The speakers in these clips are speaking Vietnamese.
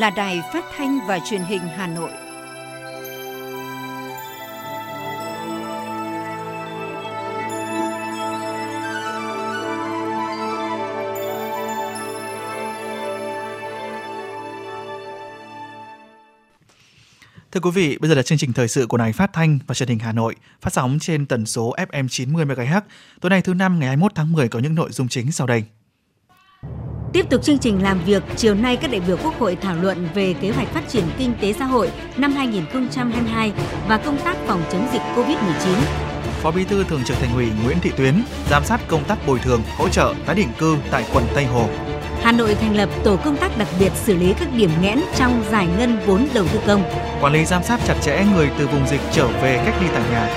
là Đài Phát thanh và Truyền hình Hà Nội. Thưa quý vị, bây giờ là chương trình thời sự của Đài Phát thanh và Truyền hình Hà Nội, phát sóng trên tần số FM 90 MHz. Tối nay thứ năm ngày 21 tháng 10 có những nội dung chính sau đây. Tiếp tục chương trình làm việc, chiều nay các đại biểu Quốc hội thảo luận về kế hoạch phát triển kinh tế xã hội năm 2022 và công tác phòng chống dịch COVID-19. Phó Bí thư Thường trực Thành ủy Nguyễn Thị Tuyến giám sát công tác bồi thường, hỗ trợ tái định cư tại quận Tây Hồ. Hà Nội thành lập tổ công tác đặc biệt xử lý các điểm nghẽn trong giải ngân vốn đầu tư công. Quản lý giám sát chặt chẽ người từ vùng dịch trở về cách ly tại nhà.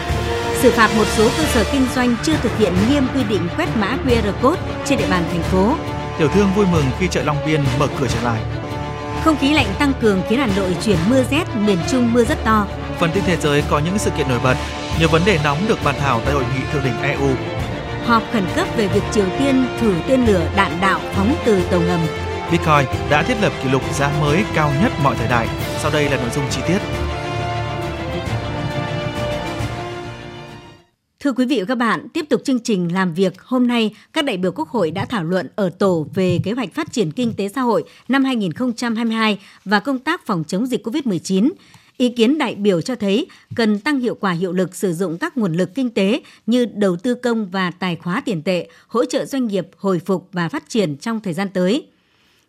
Xử phạt một số cơ sở kinh doanh chưa thực hiện nghiêm quy định quét mã QR code trên địa bàn thành phố. Tiểu thương vui mừng khi chợ Long Biên mở cửa trở lại. Không khí lạnh tăng cường khiến Hà Nội chuyển mưa rét, miền Trung mưa rất to. Phần tin thế giới có những sự kiện nổi bật, nhiều vấn đề nóng được bàn thảo tại hội nghị thượng đỉnh EU. Họp khẩn cấp về việc Triều Tiên thử tên lửa đạn đạo phóng từ tàu ngầm. Bitcoin đã thiết lập kỷ lục giá mới cao nhất mọi thời đại. Sau đây là nội dung chi tiết. Thưa quý vị và các bạn, tiếp tục chương trình làm việc hôm nay, các đại biểu Quốc hội đã thảo luận ở tổ về kế hoạch phát triển kinh tế xã hội năm 2022 và công tác phòng chống dịch COVID-19. Ý kiến đại biểu cho thấy cần tăng hiệu quả hiệu lực sử dụng các nguồn lực kinh tế như đầu tư công và tài khóa tiền tệ, hỗ trợ doanh nghiệp hồi phục và phát triển trong thời gian tới.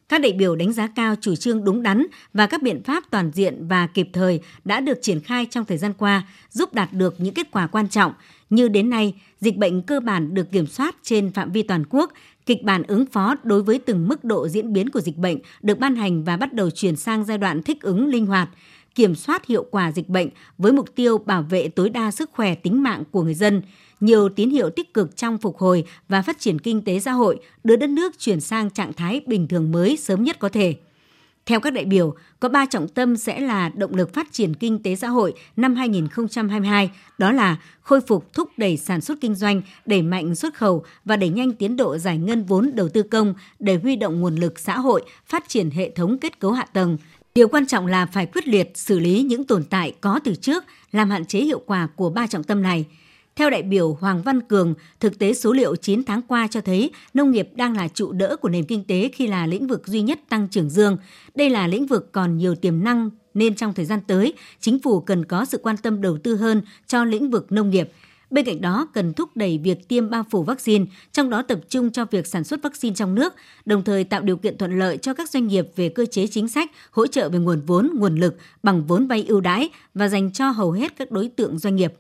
Các đại biểu đánh giá cao chủ trương đúng đắn và các biện pháp toàn diện và kịp thời đã được triển khai trong thời gian qua, giúp đạt được những kết quả quan trọng như đến nay, dịch bệnh cơ bản được kiểm soát trên phạm vi toàn quốc, kịch bản ứng phó đối với từng mức độ diễn biến của dịch bệnh được ban hành và bắt đầu chuyển sang giai đoạn thích ứng linh hoạt, kiểm soát hiệu quả dịch bệnh với mục tiêu bảo vệ tối đa sức khỏe tính mạng của người dân, nhiều tín hiệu tích cực trong phục hồi và phát triển kinh tế xã hội, đưa đất nước chuyển sang trạng thái bình thường mới sớm nhất có thể. Theo các đại biểu, có 3 trọng tâm sẽ là động lực phát triển kinh tế xã hội năm 2022, đó là khôi phục thúc đẩy sản xuất kinh doanh, đẩy mạnh xuất khẩu và đẩy nhanh tiến độ giải ngân vốn đầu tư công để huy động nguồn lực xã hội, phát triển hệ thống kết cấu hạ tầng. Điều quan trọng là phải quyết liệt xử lý những tồn tại có từ trước, làm hạn chế hiệu quả của ba trọng tâm này – theo đại biểu Hoàng Văn Cường, thực tế số liệu 9 tháng qua cho thấy nông nghiệp đang là trụ đỡ của nền kinh tế khi là lĩnh vực duy nhất tăng trưởng dương. Đây là lĩnh vực còn nhiều tiềm năng nên trong thời gian tới, chính phủ cần có sự quan tâm đầu tư hơn cho lĩnh vực nông nghiệp. Bên cạnh đó, cần thúc đẩy việc tiêm bao phủ vaccine, trong đó tập trung cho việc sản xuất vaccine trong nước, đồng thời tạo điều kiện thuận lợi cho các doanh nghiệp về cơ chế chính sách, hỗ trợ về nguồn vốn, nguồn lực bằng vốn vay ưu đãi và dành cho hầu hết các đối tượng doanh nghiệp.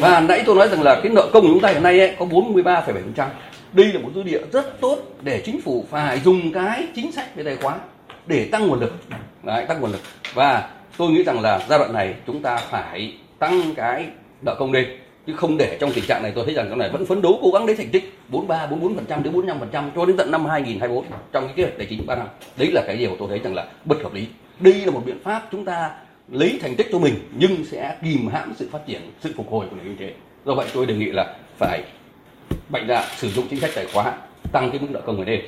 Và nãy tôi nói rằng là cái nợ công của chúng ta hiện nay ấy, có 43,7%. Đây là một dư địa rất tốt để chính phủ phải dùng cái chính sách về tài khoá để tăng nguồn lực. Đấy, tăng nguồn lực. Và tôi nghĩ rằng là giai đoạn này chúng ta phải tăng cái nợ công lên chứ không để trong tình trạng này tôi thấy rằng cái này vẫn phấn đấu cố gắng đến thành tích 43 44% đến 45% cho đến tận năm 2024 trong cái kế hoạch tài chính 3 năm. Đấy là cái điều tôi thấy rằng là bất hợp lý. Đây là một biện pháp chúng ta lấy thành tích cho mình nhưng sẽ kìm hãm sự phát triển, sự phục hồi của nền kinh tế. Do vậy tôi đề nghị là phải mạnh dạn sử dụng chính sách tài khoá, tăng cái mức nợ công ở đây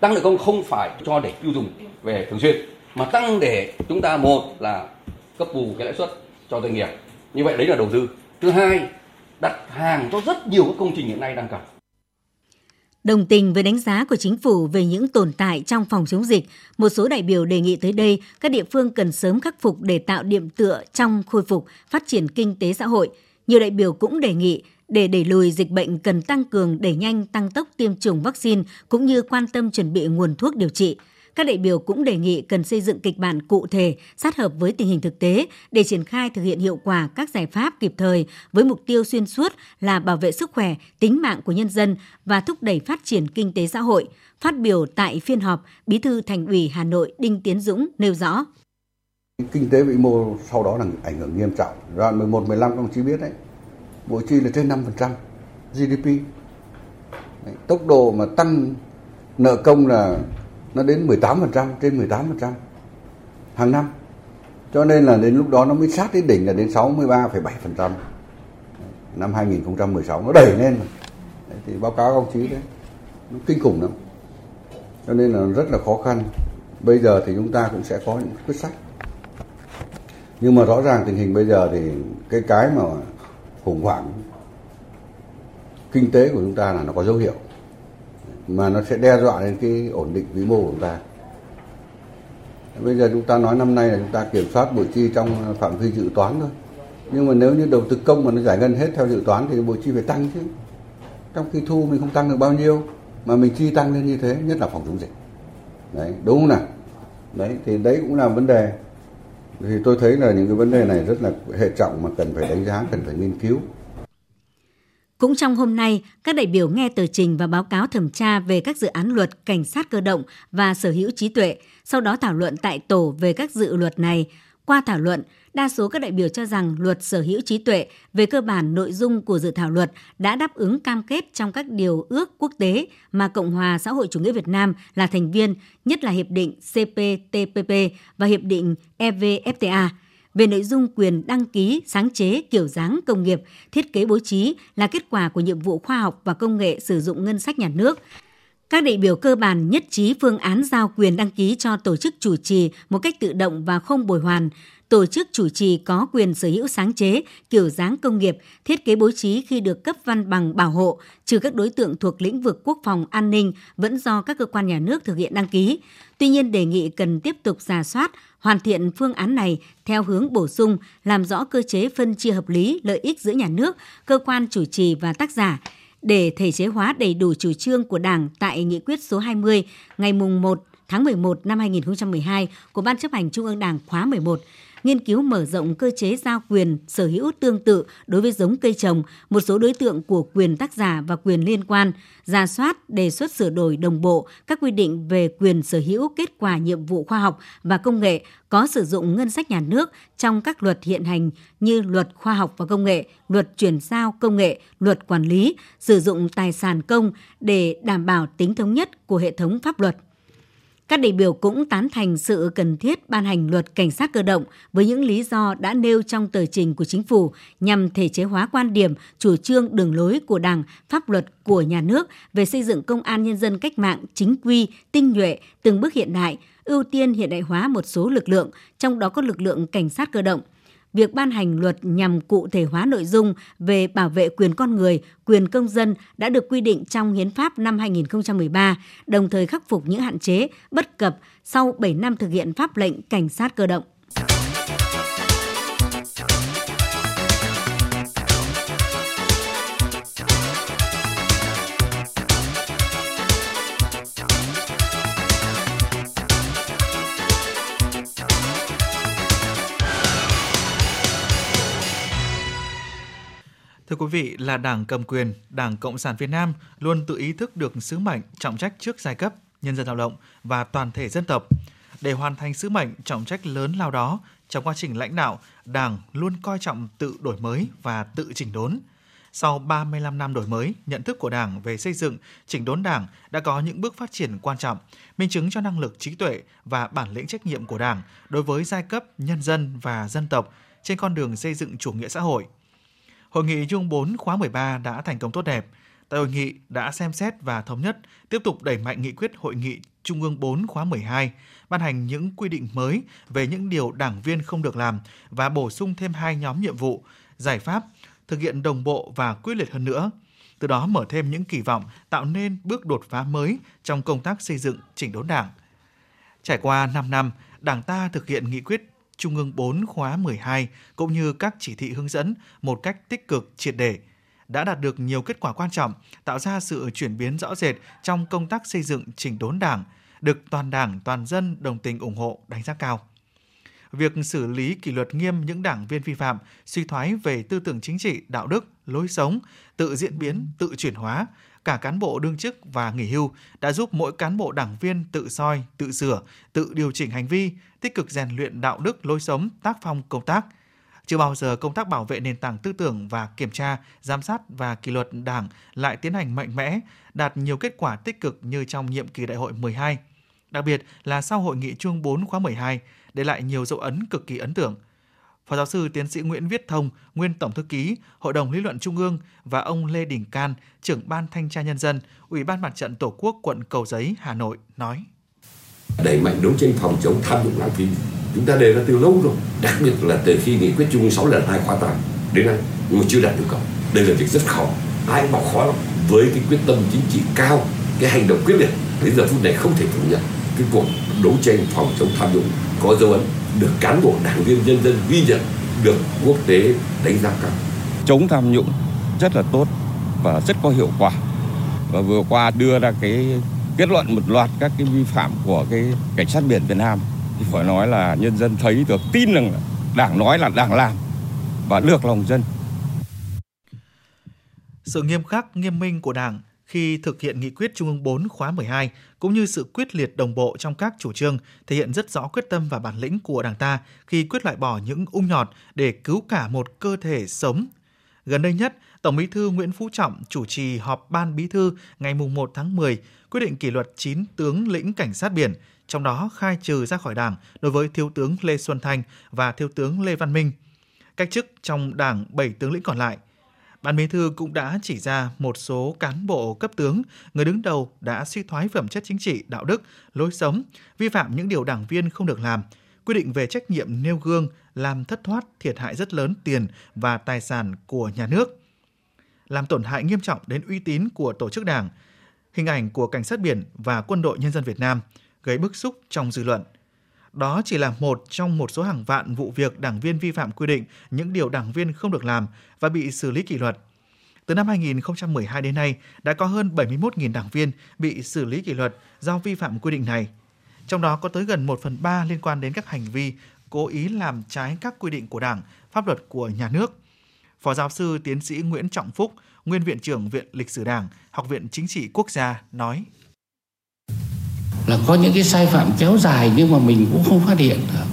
tăng nợ công không phải cho để tiêu dùng về thường xuyên, mà tăng để chúng ta, một là cấp bù cái lãi suất cho doanh nghiệp. Như vậy đấy là đầu tư. Thứ hai, đặt hàng cho rất nhiều các công trình hiện nay đang cần. Đồng tình với đánh giá của chính phủ về những tồn tại trong phòng chống dịch, một số đại biểu đề nghị tới đây các địa phương cần sớm khắc phục để tạo điểm tựa trong khôi phục phát triển kinh tế xã hội. Nhiều đại biểu cũng đề nghị để đẩy lùi dịch bệnh cần tăng cường đẩy nhanh tăng tốc tiêm chủng vaccine cũng như quan tâm chuẩn bị nguồn thuốc điều trị. Các đại biểu cũng đề nghị cần xây dựng kịch bản cụ thể, sát hợp với tình hình thực tế để triển khai thực hiện hiệu quả các giải pháp kịp thời với mục tiêu xuyên suốt là bảo vệ sức khỏe, tính mạng của nhân dân và thúc đẩy phát triển kinh tế xã hội. Phát biểu tại phiên họp, Bí thư Thành ủy Hà Nội Đinh Tiến Dũng nêu rõ. Kinh tế vĩ mô sau đó là ảnh hưởng nghiêm trọng. Đoạn 11, 15 các đồng chí biết đấy, bộ chi là trên 5% GDP. Đấy, tốc độ mà tăng nợ công là nó đến 18%, trên 18% hàng năm. Cho nên là đến lúc đó nó mới sát đến đỉnh là đến 63,7%. Năm 2016 nó đẩy lên mà. thì báo cáo ông chí đấy, nó kinh khủng lắm. Cho nên là rất là khó khăn bây giờ thì chúng ta cũng sẽ có những quyết sách nhưng mà rõ ràng tình hình bây giờ thì cái cái mà khủng hoảng kinh tế của chúng ta là nó có dấu hiệu mà nó sẽ đe dọa đến cái ổn định vĩ mô của chúng ta. Bây giờ chúng ta nói năm nay là chúng ta kiểm soát bội chi trong phạm vi dự toán thôi. Nhưng mà nếu như đầu tư công mà nó giải ngân hết theo dự toán thì bội chi phải tăng chứ. Trong khi thu mình không tăng được bao nhiêu, mà mình chi tăng lên như thế, nhất là phòng chống dịch. Đấy, đúng không nào? Đấy, thì đấy cũng là vấn đề. Thì tôi thấy là những cái vấn đề này rất là hệ trọng mà cần phải đánh giá, cần phải nghiên cứu cũng trong hôm nay, các đại biểu nghe tờ trình và báo cáo thẩm tra về các dự án luật cảnh sát cơ động và sở hữu trí tuệ, sau đó thảo luận tại tổ về các dự luật này. Qua thảo luận, đa số các đại biểu cho rằng luật sở hữu trí tuệ về cơ bản nội dung của dự thảo luật đã đáp ứng cam kết trong các điều ước quốc tế mà Cộng hòa xã hội chủ nghĩa Việt Nam là thành viên, nhất là Hiệp định CPTPP và Hiệp định EVFTA – về nội dung quyền đăng ký sáng chế kiểu dáng công nghiệp, thiết kế bố trí là kết quả của nhiệm vụ khoa học và công nghệ sử dụng ngân sách nhà nước. Các đại biểu cơ bản nhất trí phương án giao quyền đăng ký cho tổ chức chủ trì một cách tự động và không bồi hoàn, tổ chức chủ trì có quyền sở hữu sáng chế, kiểu dáng công nghiệp, thiết kế bố trí khi được cấp văn bằng bảo hộ, trừ các đối tượng thuộc lĩnh vực quốc phòng an ninh vẫn do các cơ quan nhà nước thực hiện đăng ký. Tuy nhiên đề nghị cần tiếp tục giả soát, hoàn thiện phương án này theo hướng bổ sung, làm rõ cơ chế phân chia hợp lý lợi ích giữa nhà nước, cơ quan chủ trì và tác giả, để thể chế hóa đầy đủ chủ trương của Đảng tại Nghị quyết số 20 ngày mùng 1 tháng 11 năm 2012 của Ban chấp hành Trung ương Đảng khóa 11 nghiên cứu mở rộng cơ chế giao quyền sở hữu tương tự đối với giống cây trồng, một số đối tượng của quyền tác giả và quyền liên quan, ra soát đề xuất sửa đổi đồng bộ các quy định về quyền sở hữu kết quả nhiệm vụ khoa học và công nghệ có sử dụng ngân sách nhà nước trong các luật hiện hành như luật khoa học và công nghệ, luật chuyển giao công nghệ, luật quản lý, sử dụng tài sản công để đảm bảo tính thống nhất của hệ thống pháp luật. Các đại biểu cũng tán thành sự cần thiết ban hành luật cảnh sát cơ động với những lý do đã nêu trong tờ trình của chính phủ nhằm thể chế hóa quan điểm, chủ trương đường lối của Đảng, pháp luật của nhà nước về xây dựng công an nhân dân cách mạng chính quy, tinh nhuệ, từng bước hiện đại, ưu tiên hiện đại hóa một số lực lượng, trong đó có lực lượng cảnh sát cơ động – việc ban hành luật nhằm cụ thể hóa nội dung về bảo vệ quyền con người, quyền công dân đã được quy định trong Hiến pháp năm 2013, đồng thời khắc phục những hạn chế, bất cập sau 7 năm thực hiện pháp lệnh cảnh sát cơ động. Thưa quý vị, là đảng cầm quyền, Đảng Cộng sản Việt Nam luôn tự ý thức được sứ mệnh trọng trách trước giai cấp, nhân dân lao động và toàn thể dân tộc. Để hoàn thành sứ mệnh trọng trách lớn lao đó, trong quá trình lãnh đạo, Đảng luôn coi trọng tự đổi mới và tự chỉnh đốn. Sau 35 năm đổi mới, nhận thức của Đảng về xây dựng, chỉnh đốn Đảng đã có những bước phát triển quan trọng, minh chứng cho năng lực trí tuệ và bản lĩnh trách nhiệm của Đảng đối với giai cấp, nhân dân và dân tộc trên con đường xây dựng chủ nghĩa xã hội – Hội nghị Trung 4 khóa 13 đã thành công tốt đẹp. Tại hội nghị đã xem xét và thống nhất tiếp tục đẩy mạnh nghị quyết Hội nghị Trung ương 4 khóa 12, ban hành những quy định mới về những điều đảng viên không được làm và bổ sung thêm hai nhóm nhiệm vụ, giải pháp, thực hiện đồng bộ và quyết liệt hơn nữa. Từ đó mở thêm những kỳ vọng tạo nên bước đột phá mới trong công tác xây dựng chỉnh đốn đảng. Trải qua 5 năm, Đảng ta thực hiện nghị quyết Trung ương 4 khóa 12 cũng như các chỉ thị hướng dẫn một cách tích cực triệt để đã đạt được nhiều kết quả quan trọng, tạo ra sự chuyển biến rõ rệt trong công tác xây dựng chỉnh đốn Đảng, được toàn Đảng, toàn dân đồng tình ủng hộ, đánh giá cao. Việc xử lý kỷ luật nghiêm những đảng viên vi phạm, suy thoái về tư tưởng chính trị, đạo đức, lối sống, tự diễn biến, tự chuyển hóa, cả cán bộ đương chức và nghỉ hưu đã giúp mỗi cán bộ đảng viên tự soi, tự sửa, tự điều chỉnh hành vi, tích cực rèn luyện đạo đức lối sống, tác phong công tác. Chưa bao giờ công tác bảo vệ nền tảng tư tưởng và kiểm tra, giám sát và kỷ luật đảng lại tiến hành mạnh mẽ, đạt nhiều kết quả tích cực như trong nhiệm kỳ đại hội 12. Đặc biệt là sau hội nghị Trung 4 khóa 12, để lại nhiều dấu ấn cực kỳ ấn tượng – Phó giáo sư tiến sĩ Nguyễn Viết Thông, nguyên Tổng thư ký Hội đồng Lý luận Trung ương và ông Lê Đình Can, trưởng ban thanh tra nhân dân, Ủy ban Mặt trận Tổ quốc quận Cầu Giấy, Hà Nội nói. đẩy mạnh đấu tranh phòng chống tham nhũng lãng phí chúng ta đề ra từ lâu rồi đặc biệt là từ khi nghị quyết trung ương 6 lần hai khóa 8 đến nay nhưng mà chưa đạt được cầu đây là việc rất khó ai bảo khó lắm với cái quyết tâm chính trị cao cái hành động quyết liệt đến giờ phút này không thể phủ nhận cái cuộc đấu tranh phòng chống tham nhũng có dấu ấn được cán bộ đảng viên nhân dân ghi nhận được quốc tế đánh giá cao chống tham nhũng rất là tốt và rất có hiệu quả và vừa qua đưa ra cái kết luận một loạt các cái vi phạm của cái cảnh sát biển Việt Nam thì phải nói là nhân dân thấy được tin rằng đảng nói là đảng làm và được lòng dân. Sự nghiêm khắc, nghiêm minh của Đảng khi thực hiện nghị quyết Trung ương 4 khóa 12 cũng như sự quyết liệt đồng bộ trong các chủ trương thể hiện rất rõ quyết tâm và bản lĩnh của Đảng ta khi quyết loại bỏ những ung nhọt để cứu cả một cơ thể sống. Gần đây nhất, Tổng Bí thư Nguyễn Phú Trọng chủ trì họp Ban Bí thư ngày 1 tháng 10 quyết định kỷ luật 9 tướng lĩnh cảnh sát biển, trong đó khai trừ ra khỏi Đảng đối với Thiếu tướng Lê Xuân Thanh và Thiếu tướng Lê Văn Minh. Cách chức trong Đảng 7 tướng lĩnh còn lại. Ban Bí thư cũng đã chỉ ra một số cán bộ cấp tướng, người đứng đầu đã suy thoái phẩm chất chính trị, đạo đức, lối sống, vi phạm những điều đảng viên không được làm, quy định về trách nhiệm nêu gương làm thất thoát thiệt hại rất lớn tiền và tài sản của nhà nước, làm tổn hại nghiêm trọng đến uy tín của tổ chức đảng, hình ảnh của cảnh sát biển và quân đội nhân dân Việt Nam, gây bức xúc trong dư luận. Đó chỉ là một trong một số hàng vạn vụ việc đảng viên vi phạm quy định những điều đảng viên không được làm và bị xử lý kỷ luật. Từ năm 2012 đến nay, đã có hơn 71.000 đảng viên bị xử lý kỷ luật do vi phạm quy định này. Trong đó có tới gần 1 phần 3 liên quan đến các hành vi cố ý làm trái các quy định của Đảng, pháp luật của nhà nước. Phó giáo sư tiến sĩ Nguyễn Trọng Phúc, nguyên viện trưởng Viện Lịch sử Đảng, Học viện Chính trị Quốc gia nói là có những cái sai phạm kéo dài nhưng mà mình cũng không phát hiện được.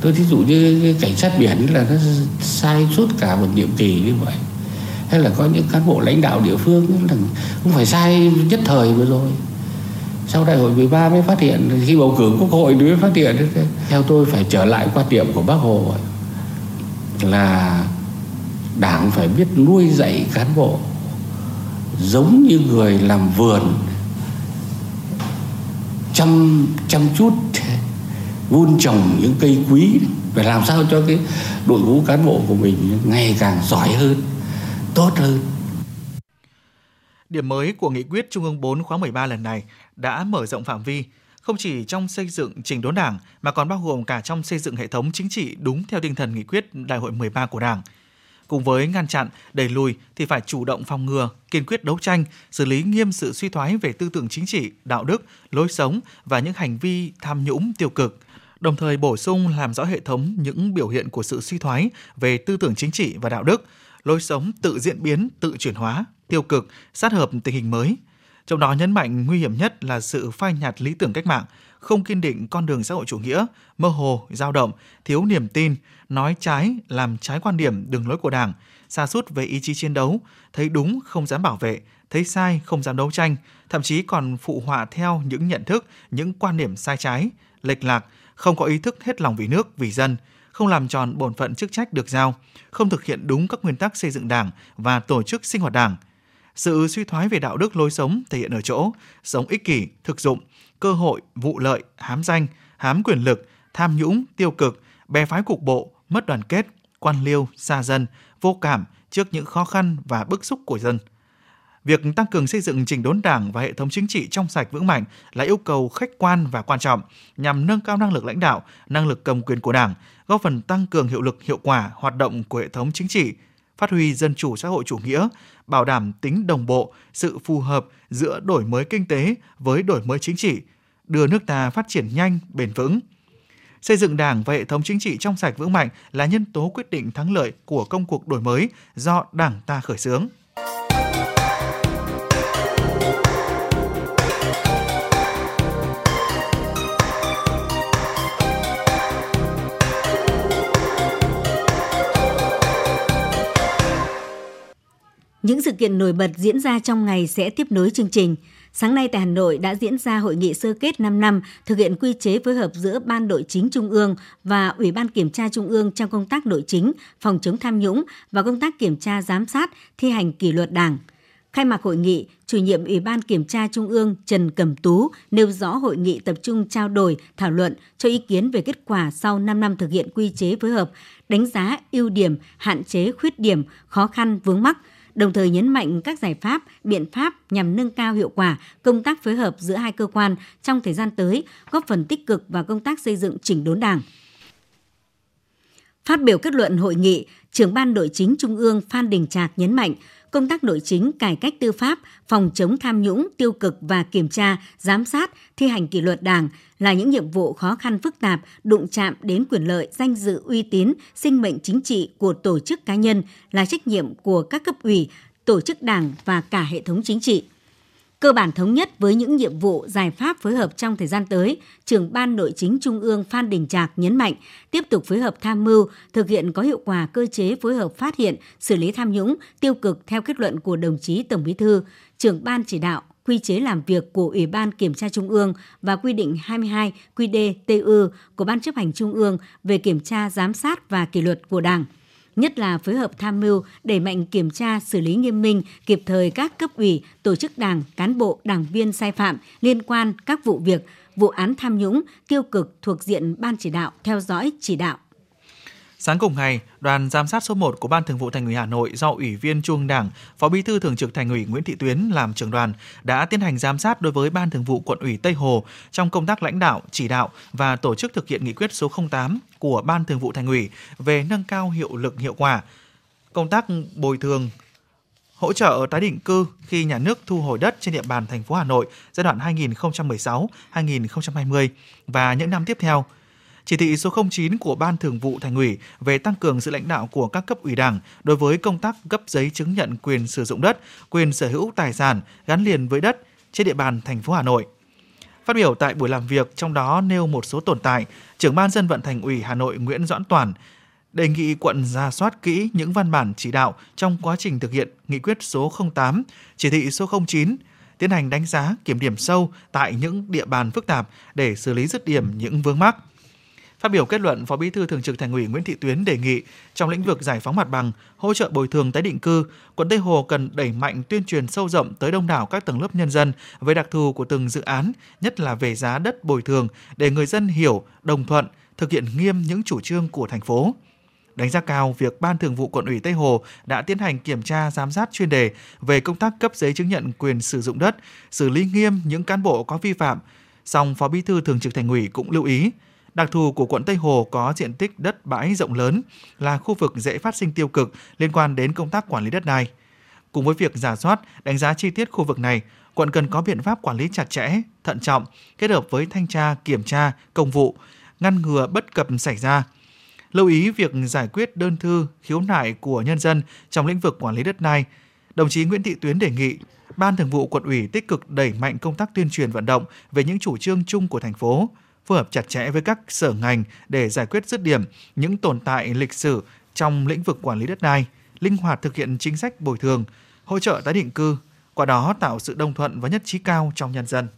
Tôi thí dụ như cảnh sát biển là nó sai suốt cả một nhiệm kỳ như vậy, hay là có những cán bộ lãnh đạo địa phương là cũng phải sai nhất thời vừa rồi. Sau đại hội 13 mới phát hiện, khi bầu cử quốc hội mới phát hiện theo tôi phải trở lại quan điểm của bác hồ là đảng phải biết nuôi dạy cán bộ giống như người làm vườn chăm chăm chút vun trồng những cây quý phải làm sao cho cái đội ngũ cán bộ của mình ngày càng giỏi hơn tốt hơn. Điểm mới của nghị quyết Trung ương 4 khóa 13 lần này đã mở rộng phạm vi, không chỉ trong xây dựng trình đốn đảng mà còn bao gồm cả trong xây dựng hệ thống chính trị đúng theo tinh thần nghị quyết đại hội 13 của đảng – Cùng với ngăn chặn, đẩy lùi thì phải chủ động phòng ngừa, kiên quyết đấu tranh, xử lý nghiêm sự suy thoái về tư tưởng chính trị, đạo đức, lối sống và những hành vi tham nhũng tiêu cực đồng thời bổ sung làm rõ hệ thống những biểu hiện của sự suy thoái về tư tưởng chính trị và đạo đức, lối sống tự diễn biến, tự chuyển hóa, tiêu cực, sát hợp tình hình mới. Trong đó nhấn mạnh nguy hiểm nhất là sự phai nhạt lý tưởng cách mạng, không kiên định con đường xã hội chủ nghĩa, mơ hồ, dao động, thiếu niềm tin, nói trái, làm trái quan điểm, đường lối của Đảng, xa sút về ý chí chiến đấu, thấy đúng không dám bảo vệ, thấy sai không dám đấu tranh, thậm chí còn phụ họa theo những nhận thức, những quan điểm sai trái, lệch lạc, không có ý thức hết lòng vì nước, vì dân, không làm tròn bổn phận chức trách được giao, không thực hiện đúng các nguyên tắc xây dựng Đảng và tổ chức sinh hoạt Đảng. Sự suy thoái về đạo đức lối sống thể hiện ở chỗ sống ích kỷ, thực dụng, cơ hội, vụ lợi, hám danh, hám quyền lực, tham nhũng, tiêu cực, bè phái cục bộ, mất đoàn kết, quan liêu, xa dân, vô cảm trước những khó khăn và bức xúc của dân. Việc tăng cường xây dựng trình đốn đảng và hệ thống chính trị trong sạch vững mạnh là yêu cầu khách quan và quan trọng nhằm nâng cao năng lực lãnh đạo, năng lực cầm quyền của đảng, góp phần tăng cường hiệu lực hiệu quả hoạt động của hệ thống chính trị, phát huy dân chủ xã hội chủ nghĩa, bảo đảm tính đồng bộ, sự phù hợp giữa đổi mới kinh tế với đổi mới chính trị, đưa nước ta phát triển nhanh, bền vững. Xây dựng Đảng và hệ thống chính trị trong sạch vững mạnh là nhân tố quyết định thắng lợi của công cuộc đổi mới do Đảng ta khởi xướng. Những sự kiện nổi bật diễn ra trong ngày sẽ tiếp nối chương trình. Sáng nay tại Hà Nội đã diễn ra hội nghị sơ kết 5 năm thực hiện quy chế phối hợp giữa Ban Nội chính Trung ương và Ủy ban Kiểm tra Trung ương trong công tác nội chính, phòng chống tham nhũng và công tác kiểm tra giám sát, thi hành kỷ luật Đảng. Khai mạc hội nghị, chủ nhiệm Ủy ban Kiểm tra Trung ương Trần Cẩm Tú nêu rõ hội nghị tập trung trao đổi, thảo luận cho ý kiến về kết quả sau 5 năm thực hiện quy chế phối hợp, đánh giá ưu điểm, hạn chế khuyết điểm, khó khăn vướng mắc, đồng thời nhấn mạnh các giải pháp, biện pháp nhằm nâng cao hiệu quả công tác phối hợp giữa hai cơ quan trong thời gian tới, góp phần tích cực vào công tác xây dựng chỉnh đốn Đảng. Phát biểu kết luận hội nghị, trưởng ban nội chính Trung ương Phan Đình Trạc nhấn mạnh, công tác nội chính, cải cách tư pháp, phòng chống tham nhũng, tiêu cực và kiểm tra, giám sát, thi hành kỷ luật Đảng là những nhiệm vụ khó khăn phức tạp, đụng chạm đến quyền lợi, danh dự, uy tín, sinh mệnh chính trị của tổ chức cá nhân, là trách nhiệm của các cấp ủy, tổ chức Đảng và cả hệ thống chính trị cơ bản thống nhất với những nhiệm vụ giải pháp phối hợp trong thời gian tới, trưởng ban nội chính Trung ương Phan Đình Trạc nhấn mạnh tiếp tục phối hợp tham mưu, thực hiện có hiệu quả cơ chế phối hợp phát hiện, xử lý tham nhũng, tiêu cực theo kết luận của đồng chí Tổng Bí thư, trưởng ban chỉ đạo quy chế làm việc của Ủy ban Kiểm tra Trung ương và quy định 22 QĐ-TU của Ban chấp hành Trung ương về kiểm tra, giám sát và kỷ luật của Đảng – nhất là phối hợp tham mưu, đẩy mạnh kiểm tra, xử lý nghiêm minh, kịp thời các cấp ủy, tổ chức đảng, cán bộ, đảng viên sai phạm liên quan các vụ việc, vụ án tham nhũng, tiêu cực thuộc diện ban chỉ đạo theo dõi chỉ đạo. Sáng cùng ngày, đoàn giám sát số 1 của Ban Thường vụ Thành ủy Hà Nội do Ủy viên Trung Đảng, Phó Bí thư Thường trực Thành ủy Nguyễn Thị Tuyến làm trưởng đoàn đã tiến hành giám sát đối với Ban Thường vụ Quận ủy Tây Hồ trong công tác lãnh đạo, chỉ đạo và tổ chức thực hiện nghị quyết số 08 của Ban Thường vụ Thành ủy về nâng cao hiệu lực hiệu quả công tác bồi thường hỗ trợ tái định cư khi nhà nước thu hồi đất trên địa bàn thành phố Hà Nội giai đoạn 2016-2020 và những năm tiếp theo – chỉ thị số 09 của Ban Thường vụ Thành ủy về tăng cường sự lãnh đạo của các cấp ủy Đảng đối với công tác cấp giấy chứng nhận quyền sử dụng đất, quyền sở hữu tài sản gắn liền với đất trên địa bàn thành phố Hà Nội. Phát biểu tại buổi làm việc, trong đó nêu một số tồn tại, trưởng ban dân vận thành ủy Hà Nội Nguyễn Doãn Toàn đề nghị quận ra soát kỹ những văn bản chỉ đạo trong quá trình thực hiện nghị quyết số 08, chỉ thị số 09, tiến hành đánh giá, kiểm điểm sâu tại những địa bàn phức tạp để xử lý dứt điểm những vướng mắc. Phát biểu kết luận, Phó Bí thư Thường trực Thành ủy Nguyễn Thị Tuyến đề nghị trong lĩnh vực giải phóng mặt bằng, hỗ trợ bồi thường tái định cư, quận Tây Hồ cần đẩy mạnh tuyên truyền sâu rộng tới đông đảo các tầng lớp nhân dân về đặc thù của từng dự án, nhất là về giá đất bồi thường để người dân hiểu, đồng thuận, thực hiện nghiêm những chủ trương của thành phố. Đánh giá cao việc Ban Thường vụ Quận ủy Tây Hồ đã tiến hành kiểm tra giám sát chuyên đề về công tác cấp giấy chứng nhận quyền sử dụng đất, xử lý nghiêm những cán bộ có vi phạm. Song Phó Bí thư Thường trực Thành ủy cũng lưu ý, Đặc thù của quận Tây Hồ có diện tích đất bãi rộng lớn, là khu vực dễ phát sinh tiêu cực liên quan đến công tác quản lý đất đai. Cùng với việc giả soát, đánh giá chi tiết khu vực này, quận cần có biện pháp quản lý chặt chẽ, thận trọng, kết hợp với thanh tra, kiểm tra, công vụ, ngăn ngừa bất cập xảy ra. Lưu ý việc giải quyết đơn thư, khiếu nại của nhân dân trong lĩnh vực quản lý đất đai. Đồng chí Nguyễn Thị Tuyến đề nghị Ban Thường vụ quận ủy tích cực đẩy mạnh công tác tuyên truyền vận động về những chủ trương chung của thành phố, phối hợp chặt chẽ với các sở ngành để giải quyết dứt điểm những tồn tại lịch sử trong lĩnh vực quản lý đất đai, linh hoạt thực hiện chính sách bồi thường, hỗ trợ tái định cư, qua đó tạo sự đồng thuận và nhất trí cao trong nhân dân.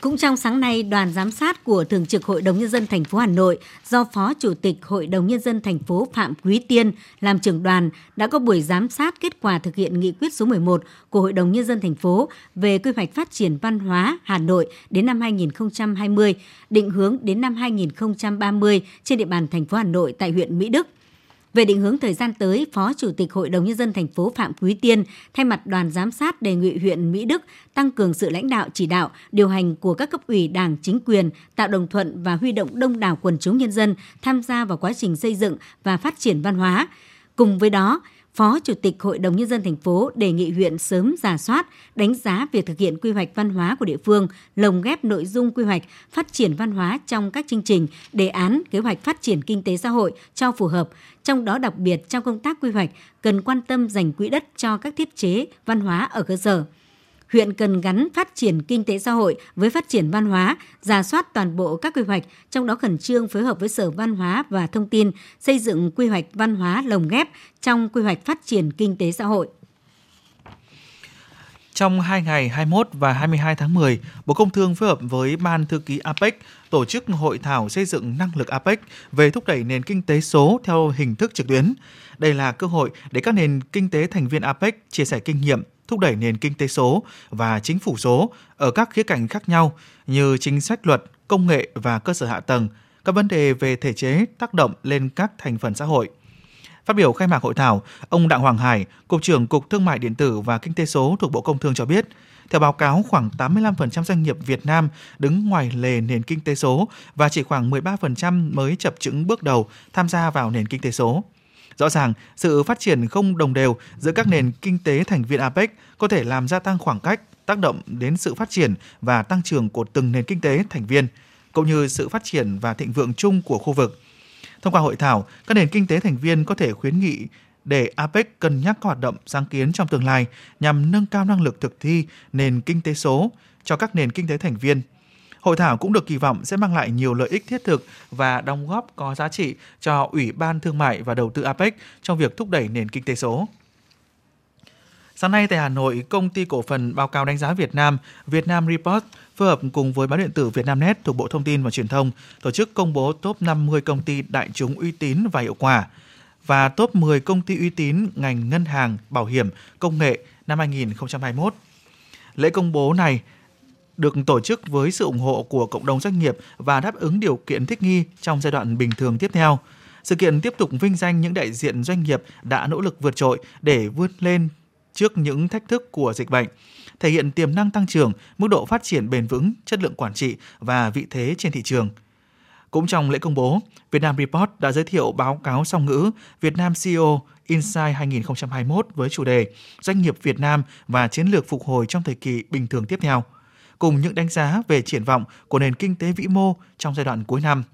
Cũng trong sáng nay, đoàn giám sát của Thường trực Hội đồng nhân dân thành phố Hà Nội do Phó Chủ tịch Hội đồng nhân dân thành phố Phạm Quý Tiên làm trưởng đoàn đã có buổi giám sát kết quả thực hiện nghị quyết số 11 của Hội đồng nhân dân thành phố về quy hoạch phát triển văn hóa Hà Nội đến năm 2020, định hướng đến năm 2030 trên địa bàn thành phố Hà Nội tại huyện Mỹ Đức. Về định hướng thời gian tới, Phó Chủ tịch Hội đồng Nhân dân thành phố Phạm Quý Tiên thay mặt đoàn giám sát đề nghị huyện Mỹ Đức tăng cường sự lãnh đạo chỉ đạo, điều hành của các cấp ủy đảng chính quyền, tạo đồng thuận và huy động đông đảo quần chúng nhân dân tham gia vào quá trình xây dựng và phát triển văn hóa. Cùng với đó, Phó Chủ tịch Hội đồng Nhân dân thành phố đề nghị huyện sớm giả soát, đánh giá việc thực hiện quy hoạch văn hóa của địa phương, lồng ghép nội dung quy hoạch phát triển văn hóa trong các chương trình, đề án, kế hoạch phát triển kinh tế xã hội cho phù hợp. Trong đó đặc biệt trong công tác quy hoạch cần quan tâm dành quỹ đất cho các thiết chế văn hóa ở cơ sở huyện cần gắn phát triển kinh tế xã hội với phát triển văn hóa, giả soát toàn bộ các quy hoạch, trong đó khẩn trương phối hợp với Sở Văn hóa và Thông tin xây dựng quy hoạch văn hóa lồng ghép trong quy hoạch phát triển kinh tế xã hội. Trong hai ngày 21 và 22 tháng 10, Bộ Công Thương phối hợp với Ban Thư ký APEC tổ chức hội thảo xây dựng năng lực APEC về thúc đẩy nền kinh tế số theo hình thức trực tuyến. Đây là cơ hội để các nền kinh tế thành viên APEC chia sẻ kinh nghiệm, thúc đẩy nền kinh tế số và chính phủ số ở các khía cạnh khác nhau như chính sách luật, công nghệ và cơ sở hạ tầng, các vấn đề về thể chế tác động lên các thành phần xã hội. Phát biểu khai mạc hội thảo, ông Đặng Hoàng Hải, Cục trưởng Cục Thương mại Điện tử và Kinh tế số thuộc Bộ Công Thương cho biết, theo báo cáo, khoảng 85% doanh nghiệp Việt Nam đứng ngoài lề nền kinh tế số và chỉ khoảng 13% mới chập chững bước đầu tham gia vào nền kinh tế số. Rõ ràng, sự phát triển không đồng đều giữa các nền kinh tế thành viên APEC có thể làm gia tăng khoảng cách, tác động đến sự phát triển và tăng trưởng của từng nền kinh tế thành viên, cũng như sự phát triển và thịnh vượng chung của khu vực. Thông qua hội thảo, các nền kinh tế thành viên có thể khuyến nghị để APEC cân nhắc các hoạt động sáng kiến trong tương lai nhằm nâng cao năng lực thực thi nền kinh tế số cho các nền kinh tế thành viên. Hội thảo cũng được kỳ vọng sẽ mang lại nhiều lợi ích thiết thực và đóng góp có giá trị cho Ủy ban Thương mại và Đầu tư APEC trong việc thúc đẩy nền kinh tế số. Sáng nay tại Hà Nội, công ty cổ phần báo cáo đánh giá Việt Nam Vietnam Report phối hợp cùng với báo điện tử Vietnamnet thuộc Bộ Thông tin và Truyền thông tổ chức công bố top 50 công ty đại chúng uy tín và hiệu quả và top 10 công ty uy tín ngành ngân hàng, bảo hiểm, công nghệ năm 2021. Lễ công bố này được tổ chức với sự ủng hộ của cộng đồng doanh nghiệp và đáp ứng điều kiện thích nghi trong giai đoạn bình thường tiếp theo. Sự kiện tiếp tục vinh danh những đại diện doanh nghiệp đã nỗ lực vượt trội để vươn lên trước những thách thức của dịch bệnh, thể hiện tiềm năng tăng trưởng, mức độ phát triển bền vững, chất lượng quản trị và vị thế trên thị trường. Cũng trong lễ công bố, Vietnam Report đã giới thiệu báo cáo song ngữ Việt Nam CEO Insight 2021 với chủ đề Doanh nghiệp Việt Nam và chiến lược phục hồi trong thời kỳ bình thường tiếp theo, cùng những đánh giá về triển vọng của nền kinh tế vĩ mô trong giai đoạn cuối năm.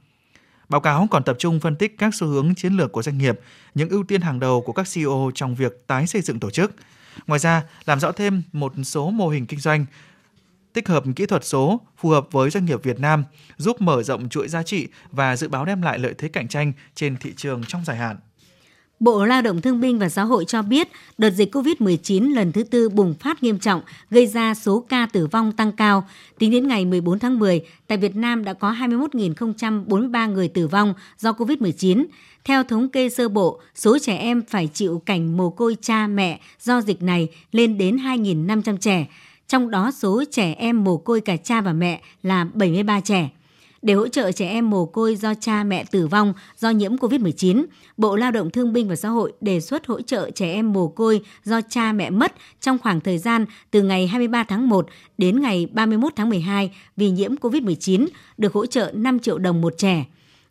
Báo cáo còn tập trung phân tích các xu hướng chiến lược của doanh nghiệp, những ưu tiên hàng đầu của các CEO trong việc tái xây dựng tổ chức. Ngoài ra, làm rõ thêm một số mô hình kinh doanh tích hợp kỹ thuật số phù hợp với doanh nghiệp Việt Nam, giúp mở rộng chuỗi giá trị và dự báo đem lại lợi thế cạnh tranh trên thị trường trong dài hạn. Bộ Lao động Thương binh và Xã hội cho biết, đợt dịch COVID-19 lần thứ tư bùng phát nghiêm trọng, gây ra số ca tử vong tăng cao. Tính đến ngày 14 tháng 10, tại Việt Nam đã có 21.043 người tử vong do COVID-19. Theo thống kê sơ bộ, số trẻ em phải chịu cảnh mồ côi cha mẹ do dịch này lên đến 2.500 trẻ trong đó số trẻ em mồ côi cả cha và mẹ là 73 trẻ. Để hỗ trợ trẻ em mồ côi do cha mẹ tử vong do nhiễm COVID-19, Bộ Lao động Thương binh và Xã hội đề xuất hỗ trợ trẻ em mồ côi do cha mẹ mất trong khoảng thời gian từ ngày 23 tháng 1 đến ngày 31 tháng 12 vì nhiễm COVID-19 được hỗ trợ 5 triệu đồng một trẻ.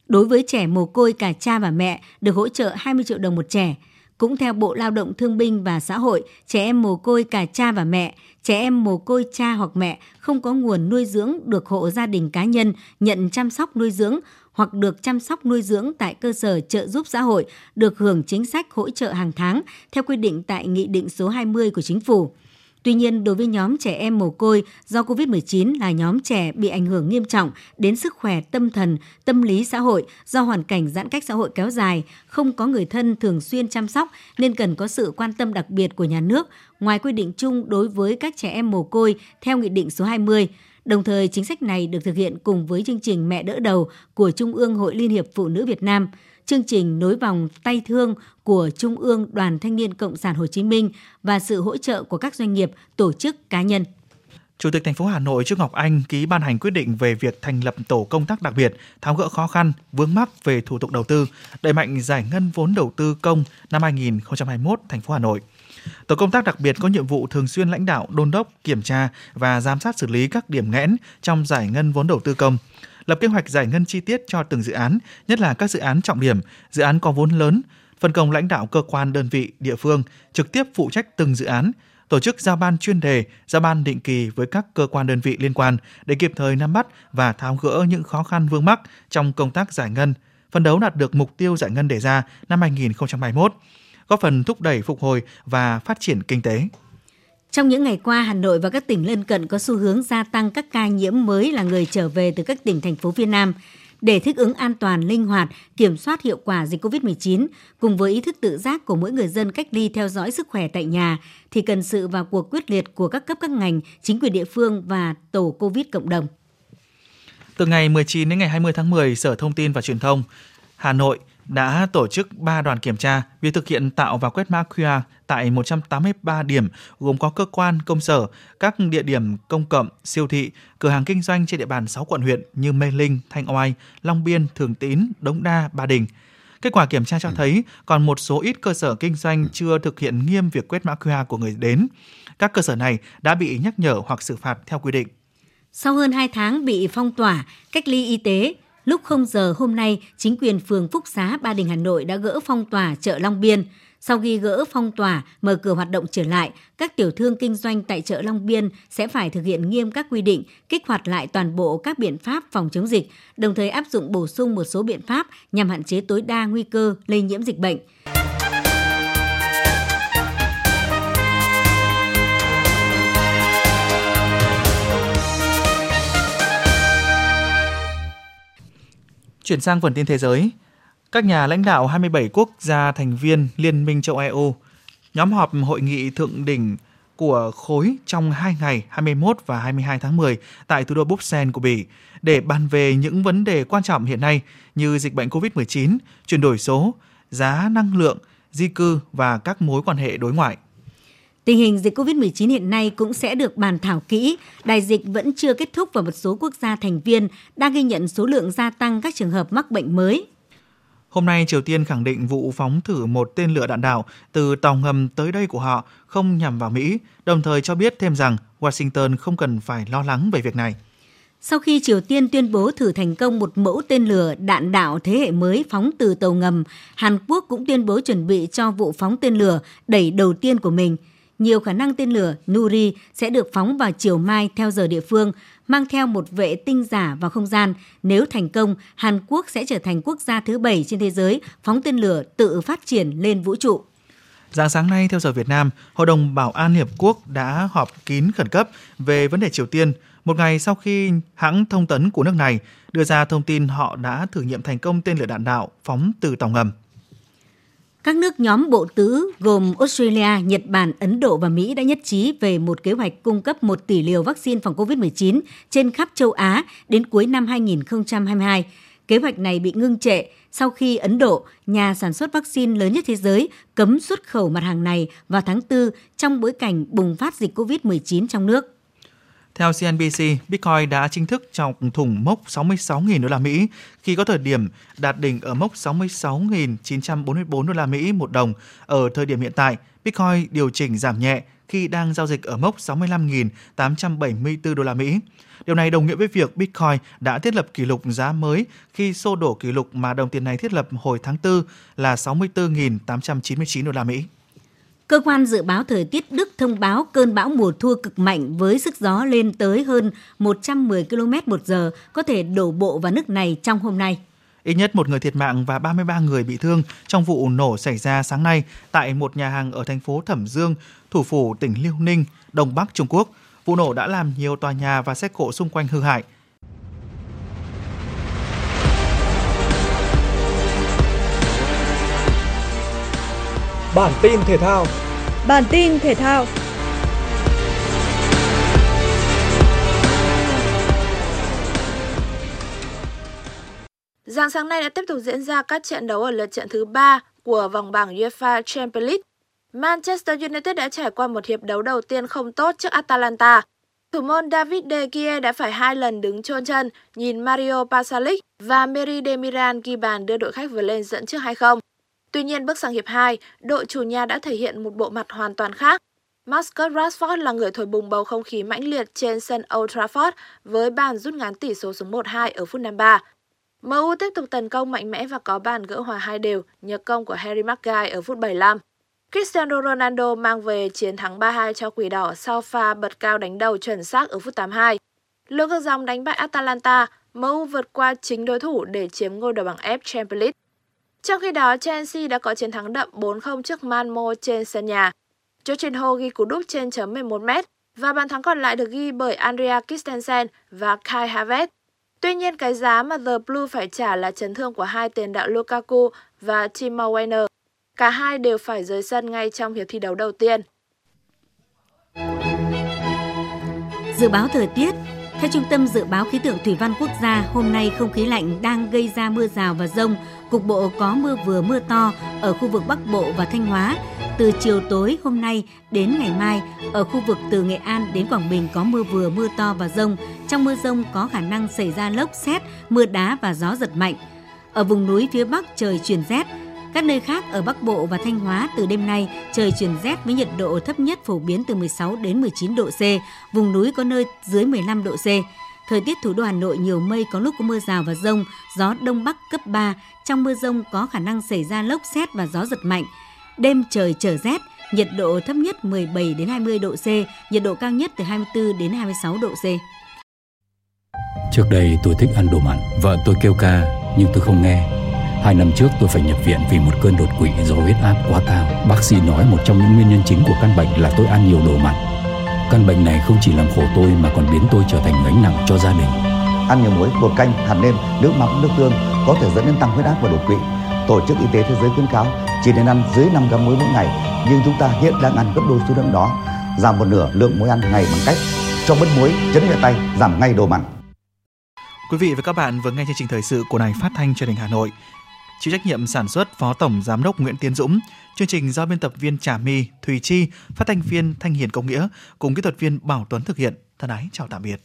Đối với trẻ mồ côi cả cha và mẹ được hỗ trợ 20 triệu đồng một trẻ. Cũng theo Bộ Lao động Thương binh và Xã hội, trẻ em mồ côi cả cha và mẹ trẻ em mồ côi cha hoặc mẹ không có nguồn nuôi dưỡng được hộ gia đình cá nhân nhận chăm sóc nuôi dưỡng hoặc được chăm sóc nuôi dưỡng tại cơ sở trợ giúp xã hội được hưởng chính sách hỗ trợ hàng tháng theo quy định tại Nghị định số 20 của Chính phủ. Tuy nhiên, đối với nhóm trẻ em mồ côi do COVID-19 là nhóm trẻ bị ảnh hưởng nghiêm trọng đến sức khỏe tâm thần, tâm lý xã hội do hoàn cảnh giãn cách xã hội kéo dài, không có người thân thường xuyên chăm sóc nên cần có sự quan tâm đặc biệt của nhà nước ngoài quy định chung đối với các trẻ em mồ côi theo Nghị định số 20. Đồng thời, chính sách này được thực hiện cùng với chương trình Mẹ đỡ đầu của Trung ương Hội Liên hiệp Phụ nữ Việt Nam – chương trình nối vòng tay thương của Trung ương Đoàn Thanh niên Cộng sản Hồ Chí Minh và sự hỗ trợ của các doanh nghiệp, tổ chức, cá nhân. Chủ tịch thành phố Hà Nội Trương Ngọc Anh ký ban hành quyết định về việc thành lập tổ công tác đặc biệt tháo gỡ khó khăn, vướng mắc về thủ tục đầu tư, đẩy mạnh giải ngân vốn đầu tư công năm 2021 thành phố Hà Nội. Tổ công tác đặc biệt có nhiệm vụ thường xuyên lãnh đạo, đôn đốc, kiểm tra và giám sát xử lý các điểm nghẽn trong giải ngân vốn đầu tư công, lập kế hoạch giải ngân chi tiết cho từng dự án, nhất là các dự án trọng điểm, dự án có vốn lớn, phân công lãnh đạo cơ quan đơn vị địa phương trực tiếp phụ trách từng dự án, tổ chức giao ban chuyên đề, giao ban định kỳ với các cơ quan đơn vị liên quan để kịp thời nắm bắt và tháo gỡ những khó khăn vướng mắc trong công tác giải ngân, phấn đấu đạt được mục tiêu giải ngân đề ra năm 2021, góp phần thúc đẩy phục hồi và phát triển kinh tế. Trong những ngày qua, Hà Nội và các tỉnh lân cận có xu hướng gia tăng các ca nhiễm mới là người trở về từ các tỉnh thành phố phía Nam. Để thích ứng an toàn, linh hoạt, kiểm soát hiệu quả dịch COVID-19, cùng với ý thức tự giác của mỗi người dân cách ly theo dõi sức khỏe tại nhà, thì cần sự vào cuộc quyết liệt của các cấp các ngành, chính quyền địa phương và tổ COVID cộng đồng. Từ ngày 19 đến ngày 20 tháng 10, Sở Thông tin và Truyền thông Hà Nội đã tổ chức 3 đoàn kiểm tra việc thực hiện tạo và quét mã QR tại 183 điểm gồm có cơ quan, công sở, các địa điểm công cộng, siêu thị, cửa hàng kinh doanh trên địa bàn 6 quận huyện như Mê Linh, Thanh Oai, Long Biên, Thường Tín, Đống Đa, Ba Đình. Kết quả kiểm tra cho thấy còn một số ít cơ sở kinh doanh chưa thực hiện nghiêm việc quét mã QR của người đến. Các cơ sở này đã bị nhắc nhở hoặc xử phạt theo quy định. Sau hơn 2 tháng bị phong tỏa, cách ly y tế, lúc 0 giờ hôm nay, chính quyền phường Phúc Xá, Ba Đình, Hà Nội đã gỡ phong tỏa chợ Long Biên. Sau khi gỡ phong tỏa, mở cửa hoạt động trở lại, các tiểu thương kinh doanh tại chợ Long Biên sẽ phải thực hiện nghiêm các quy định, kích hoạt lại toàn bộ các biện pháp phòng chống dịch, đồng thời áp dụng bổ sung một số biện pháp nhằm hạn chế tối đa nguy cơ lây nhiễm dịch bệnh. Chuyển sang phần tin thế giới, các nhà lãnh đạo 27 quốc gia thành viên Liên minh châu EU nhóm họp hội nghị thượng đỉnh của khối trong 2 ngày 21 và 22 tháng 10 tại thủ đô Bruxelles của Bỉ để bàn về những vấn đề quan trọng hiện nay như dịch bệnh COVID-19, chuyển đổi số, giá năng lượng, di cư và các mối quan hệ đối ngoại. Tình hình dịch COVID-19 hiện nay cũng sẽ được bàn thảo kỹ. Đại dịch vẫn chưa kết thúc và một số quốc gia thành viên đang ghi nhận số lượng gia tăng các trường hợp mắc bệnh mới. Hôm nay, Triều Tiên khẳng định vụ phóng thử một tên lửa đạn đạo từ tàu ngầm tới đây của họ không nhằm vào Mỹ, đồng thời cho biết thêm rằng Washington không cần phải lo lắng về việc này. Sau khi Triều Tiên tuyên bố thử thành công một mẫu tên lửa đạn đạo thế hệ mới phóng từ tàu ngầm, Hàn Quốc cũng tuyên bố chuẩn bị cho vụ phóng tên lửa đẩy đầu tiên của mình – nhiều khả năng tên lửa Nuri sẽ được phóng vào chiều mai theo giờ địa phương, mang theo một vệ tinh giả vào không gian. Nếu thành công, Hàn Quốc sẽ trở thành quốc gia thứ bảy trên thế giới phóng tên lửa tự phát triển lên vũ trụ. Dạng sáng nay, theo giờ Việt Nam, Hội đồng Bảo an Liên Hợp Quốc đã họp kín khẩn cấp về vấn đề Triều Tiên, một ngày sau khi hãng thông tấn của nước này đưa ra thông tin họ đã thử nghiệm thành công tên lửa đạn đạo phóng từ tàu ngầm. Các nước nhóm bộ tứ gồm Australia, Nhật Bản, Ấn Độ và Mỹ đã nhất trí về một kế hoạch cung cấp 1 tỷ liều vaccine phòng COVID-19 trên khắp châu Á đến cuối năm 2022. Kế hoạch này bị ngưng trệ sau khi Ấn Độ, nhà sản xuất vaccine lớn nhất thế giới, cấm xuất khẩu mặt hàng này vào tháng 4 trong bối cảnh bùng phát dịch COVID-19 trong nước. Theo CNBC, Bitcoin đã chính thức trong thủng mốc 66.000 đô la Mỹ khi có thời điểm đạt đỉnh ở mốc 66.944 đô la Mỹ một đồng. Ở thời điểm hiện tại, Bitcoin điều chỉnh giảm nhẹ khi đang giao dịch ở mốc 65.874 đô la Mỹ. Điều này đồng nghĩa với việc Bitcoin đã thiết lập kỷ lục giá mới khi xô đổ kỷ lục mà đồng tiền này thiết lập hồi tháng 4 là 64.899 đô la Mỹ. Cơ quan dự báo thời tiết Đức thông báo cơn bão mùa thu cực mạnh với sức gió lên tới hơn 110 km một giờ có thể đổ bộ vào nước này trong hôm nay. Ít nhất một người thiệt mạng và 33 người bị thương trong vụ nổ xảy ra sáng nay tại một nhà hàng ở thành phố Thẩm Dương, thủ phủ tỉnh Liêu Ninh, Đông Bắc Trung Quốc. Vụ nổ đã làm nhiều tòa nhà và xe cộ xung quanh hư hại. Bản tin thể thao. Bản tin thể thao. Giáng sáng nay đã tiếp tục diễn ra các trận đấu ở lượt trận thứ 3 của vòng bảng UEFA Champions League. Manchester United đã trải qua một hiệp đấu đầu tiên không tốt trước Atalanta. Thủ môn David De Gea đã phải hai lần đứng chôn chân nhìn Mario Pasalic và Meri Demiran ghi bàn đưa đội khách vượt lên dẫn trước 2-0. Tuy nhiên bước sang hiệp 2, đội chủ nhà đã thể hiện một bộ mặt hoàn toàn khác. Marcus Rashford là người thổi bùng bầu không khí mãnh liệt trên sân Old Trafford với bàn rút ngắn tỷ số xuống 1-2 ở phút 53. MU tiếp tục tấn công mạnh mẽ và có bàn gỡ hòa hai đều nhờ công của Harry Maguire ở phút 75. Cristiano Ronaldo mang về chiến thắng 3-2 cho Quỷ Đỏ sau pha bật cao đánh đầu chuẩn xác ở phút 82. Lương ngược dòng đánh bại Atalanta, MU vượt qua chính đối thủ để chiếm ngôi đầu bảng F Champions League. Trong khi đó, Chelsea đã có chiến thắng đậm 4-0 trước Malmo trên sân nhà. Jorginho ghi cú đúp trên chấm 11m và bàn thắng còn lại được ghi bởi Andrea Christensen và Kai Havertz. Tuy nhiên, cái giá mà The Blue phải trả là chấn thương của hai tiền đạo Lukaku và Timo Werner. Cả hai đều phải rời sân ngay trong hiệp thi đấu đầu tiên. Dự báo thời tiết Theo Trung tâm Dự báo Khí tượng Thủy văn Quốc gia, hôm nay không khí lạnh đang gây ra mưa rào và rông. Cục bộ có mưa vừa mưa to ở khu vực Bắc Bộ và Thanh Hóa. Từ chiều tối hôm nay đến ngày mai, ở khu vực từ Nghệ An đến Quảng Bình có mưa vừa mưa to và rông. Trong mưa rông có khả năng xảy ra lốc xét, mưa đá và gió giật mạnh. Ở vùng núi phía Bắc trời chuyển rét, các nơi khác ở Bắc Bộ và Thanh Hóa từ đêm nay trời chuyển rét với nhiệt độ thấp nhất phổ biến từ 16 đến 19 độ C, vùng núi có nơi dưới 15 độ C. Thời tiết thủ đô Hà Nội nhiều mây có lúc có mưa rào và rông, gió đông bắc cấp 3. Trong mưa rông có khả năng xảy ra lốc xét và gió giật mạnh. Đêm trời trở rét, nhiệt độ thấp nhất 17 đến 20 độ C, nhiệt độ cao nhất từ 24 đến 26 độ C. Trước đây tôi thích ăn đồ mặn, vợ tôi kêu ca nhưng tôi không nghe. Hai năm trước tôi phải nhập viện vì một cơn đột quỵ do huyết áp quá cao. Bác sĩ nói một trong những nguyên nhân chính của căn bệnh là tôi ăn nhiều đồ mặn. Căn bệnh này không chỉ làm khổ tôi mà còn biến tôi trở thành gánh nặng cho gia đình. Ăn nhiều muối, bột canh, hạt nêm, nước mắm, nước tương có thể dẫn đến tăng huyết áp và đột quỵ. Tổ chức Y tế Thế giới khuyến cáo chỉ nên ăn dưới 5 gram muối mỗi ngày, nhưng chúng ta hiện đang ăn gấp đôi số lượng đó. Giảm một nửa lượng muối ăn ngày bằng cách cho bớt muối, chấn nhẹ tay, giảm ngay đồ mặn. Quý vị và các bạn vừa nghe chương trình thời sự của Đài Phát thanh Truyền hình Hà Nội. Chịu trách nhiệm sản xuất Phó Tổng Giám đốc Nguyễn Tiến Dũng, chương trình do biên tập viên Trà My, Thùy Chi, phát thanh viên Thanh Hiền Công Nghĩa cùng kỹ thuật viên Bảo Tuấn thực hiện. Thân ái chào tạm biệt.